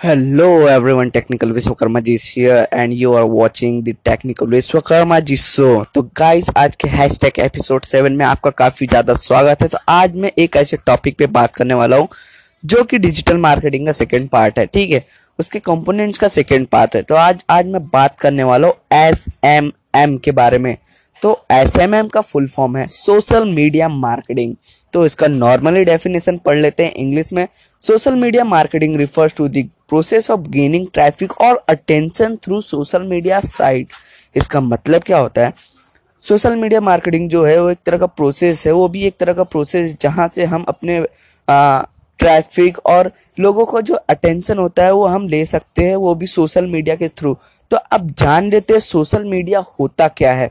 Hello everyone, Technical Vishwakarma ji here and you are watching the Technical Vishwakarma ji show तो guys आज के hashtag episode seven में आपका काफ़ी ज़्यादा स्वागत है। तो आज मैं एक ऐसे टॉपिक पे बात करने वाला हूँ जो कि डिजिटल मार्केटिंग का सेकंड पार्ट है ठीक है? उसके कंपोनेंट्स का सेकेंड पार्ट है। तो आज आज मैं बात करने वाला हूँ एस एम एम के बारे में। तो एस एम एम का फुल फॉर्म है सोशल मीडिया मार्केटिंग तो इसका नॉर्मली डेफिनेशन पढ़ लेते हैं इंग्लिश में। Social media marketing refers to the process of gaining traffic और attention through social media site इसका मतलब क्या होता है? सोशल मीडिया मार्केटिंग जो है, वो एक तरह का प्रोसेस है। वो भी एक तरह का प्रोसेस जहाँ से हम अपने ट्रैफ़िक और लोगों को जो अटेंशन होता है, वो हम ले सकते हैं, वो भी सोशल मीडिया के थ्रू तो अब जान लेते हैं सोशल मीडिया होता क्या है?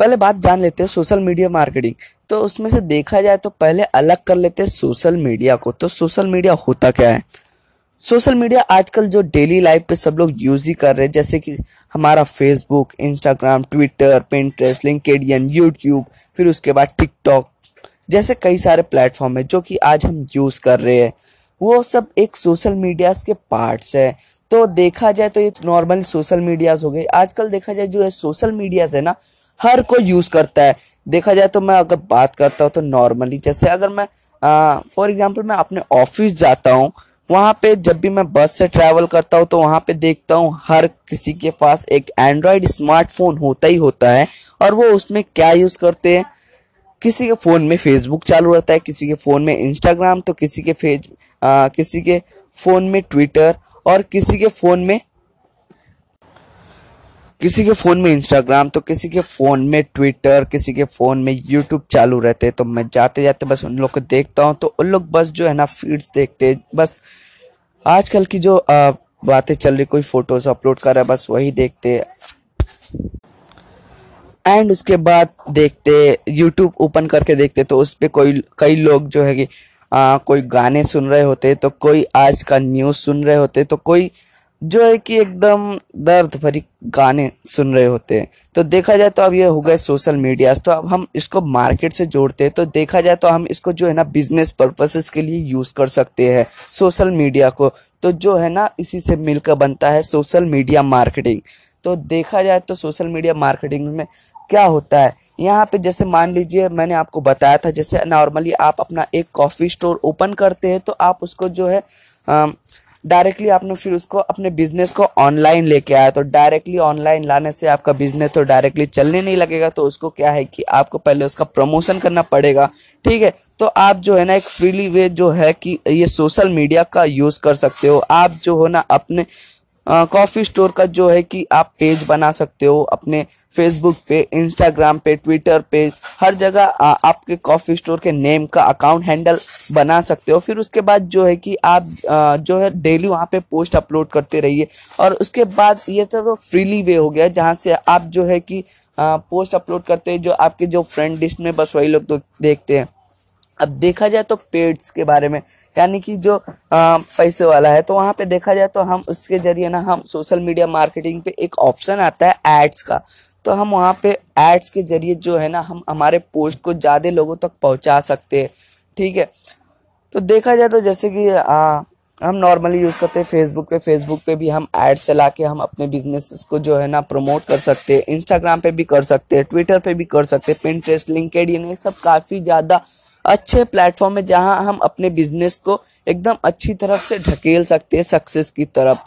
पहले बात जान लेते हैं सोशल मीडिया मार्केटिंग तो उसमें से देखा जाए तो पहले अलग कर लेते हैं सोशल मीडिया को। तो सोशल मीडिया होता क्या है? सोशल मीडिया आजकल जो डेली लाइफ पे सब लोग यूज़ ही कर रहे हैं, जैसे कि हमारा Facebook Instagram Twitter Pinterest LinkedIn YouTube फिर उसके बाद टिकटॉक जैसे कई सारे प्लेटफॉर्म है जो कि आज हम यूज़ कर रहे हैं। वो सब एक सोशल मीडियाज के पार्ट्स है। तो देखा जाए तो ये नॉर्मल सोशल मीडियाज हो गए। आजकल देखा जाए जो है सोशल मीडियाज है ना हर कोई यूज़ करता है। देखा जाए तो मैं अगर बात करता हूँ तो नॉर्मली जैसे अगर मैं फॉर एग्ज़ाम्पल मैं अपने ऑफ़िस जाता हूँ, वहाँ पे जब भी मैं बस से ट्रैवल करता हूँ तो वहाँ पे देखता हूँ हर किसी के पास एक एंड्रॉयड स्मार्टफ़ोन होता ही होता है और वो उसमें क्या यूज़ करते हैं? किसी के फ़ोन में फेसबुक चालू रहता है, किसी के फ़ोन में इंस्टाग्राम तो किसी के फ़ेज़ किसी के फ़ोन में ट्विटर और किसी के फ़ोन में किसी के फ़ोन में इंस्टाग्राम तो किसी के फ़ोन में ट्विटर किसी के फ़ोन में यूट्यूब चालू रहते तो मैं जाते जाते बस उन लोग को देखता हूँ तो उन लोग बस जो है ना फीड्स देखते बस आजकल की जो बातें चल रही कोई फ़ोटोज़ अपलोड कर रहा है बस वही देखते एंड उसके बाद देखते यूट्यूब ओपन करके देखते तो उस पर कोई कई लोग जो है कि आ, कोई गाने सुन रहे होते तो कोई आज का न्यूज़ सुन रहे होते तो कोई जो है कि एकदम दर्द भरी गाने सुन रहे होते हैं। तो देखा जाए तो अब ये हो गए सोशल मीडिया तो अब हम इसको मार्केट से जोड़ते हैं। तो देखा जाए तो हम इसको जो है ना बिज़नेस पर्पसेस के लिए यूज़ कर सकते हैं सोशल मीडिया को। तो जो है ना इसी से मिलकर बनता है सोशल मीडिया मार्केटिंग तो देखा जाए तो सोशल मीडिया मार्केटिंग में क्या होता है? यहाँ पे जैसे मान लीजिए मैंने आपको बताया था, जैसे नॉर्मली आप अपना एक कॉफ़ी स्टोर ओपन करते हैं तो आप उसको जो है डायरेक्टली आपने फिर उसको अपने बिज़नेस को ऑनलाइन लेके आया तो डायरेक्टली ऑनलाइन लाने से आपका बिज़नेस तो डायरेक्टली चलने नहीं लगेगा तो उसको क्या है कि आपको पहले उसका प्रमोशन करना पड़ेगा, ठीक है? तो आप जो है ना एक फ्रीली वे जो है कि ये सोशल मीडिया का यूज़ कर सकते हो। आप जो हो ना अपने कॉफ़ी स्टोर का जो है कि आप पेज बना सकते हो अपने फेसबुक पे इंस्टाग्राम पे ट्विटर पे, हर जगह आपके कॉफ़ी स्टोर के नेम का अकाउंट हैंडल बना सकते हो। फिर उसके बाद जो है कि आप जो है डेली वहाँ पे पोस्ट अपलोड करते रहिए। और उसके बाद ये तो फ्रीली वे हो गया, जहाँ से आप जो है कि पोस्ट अपलोड करते हैं, जो आपके जो फ्रेंड लिस्ट में बस वही लोग तो देखते हैं। अब देखा जाए तो पेड्स के बारे में यानी कि जो आ, पैसे वाला है तो वहाँ पे देखा जाए तो हम उसके ज़रिए ना हम सोशल मीडिया मार्केटिंग पे एक ऑप्शन आता है एड्स का। तो हम वहाँ पे एड्स के ज़रिए जो है ना हम हमारे पोस्ट को ज़्यादा लोगों तक पहुँचा सकते हैं ठीक है? तो देखा जाए तो जैसे कि आ, हम नॉर्मली यूज़ करते हैं फेसबुक पे फेसबुक पे भी हम एड चला के हम अपने बिज़नेस को जो है ना प्रमोट कर सकते हैं इंस्टाग्राम पे भी कर सकते हैं ट्विटर पे भी कर सकते हैं पिंट्रेस्ट लिंकेड ये सब काफ़ी ज़्यादा अच्छे प्लेटफॉर्म है जहाँ हम अपने बिज़नेस को एकदम अच्छी तरफ़ से ढकेल सकते हैं सक्सेस की तरफ़।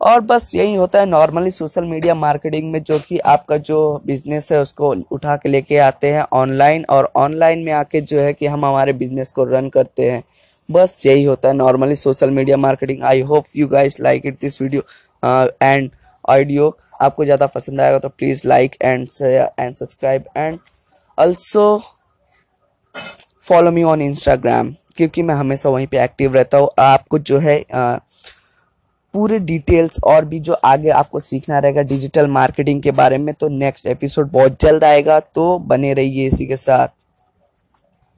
और बस यही होता है नॉर्मली सोशल मीडिया मार्केटिंग में जो कि आपका जो बिज़नेस है, उसको उठा के लेके आते हैं ऑनलाइन और ऑनलाइन में आके जो है कि हम हमारे बिज़नेस को रन करते हैं। बस यही होता है normally social media marketing I hope you guys like it this video and audio आपको ज़्यादा पसंद आएगा तो please like and and subscribe and also follow me on Instagram क्योंकि मैं हमेशा वहीं पे एक्टिव रहता हूँ। आपको जो है आ, पूरे डिटेल्स और भी जो आगे आपको सीखना रहेगा डिजिटल मार्केटिंग के बारे में तो नेक्स्ट एपिसोड बहुत जल्द आएगा तो बने रहिए इसी के साथ।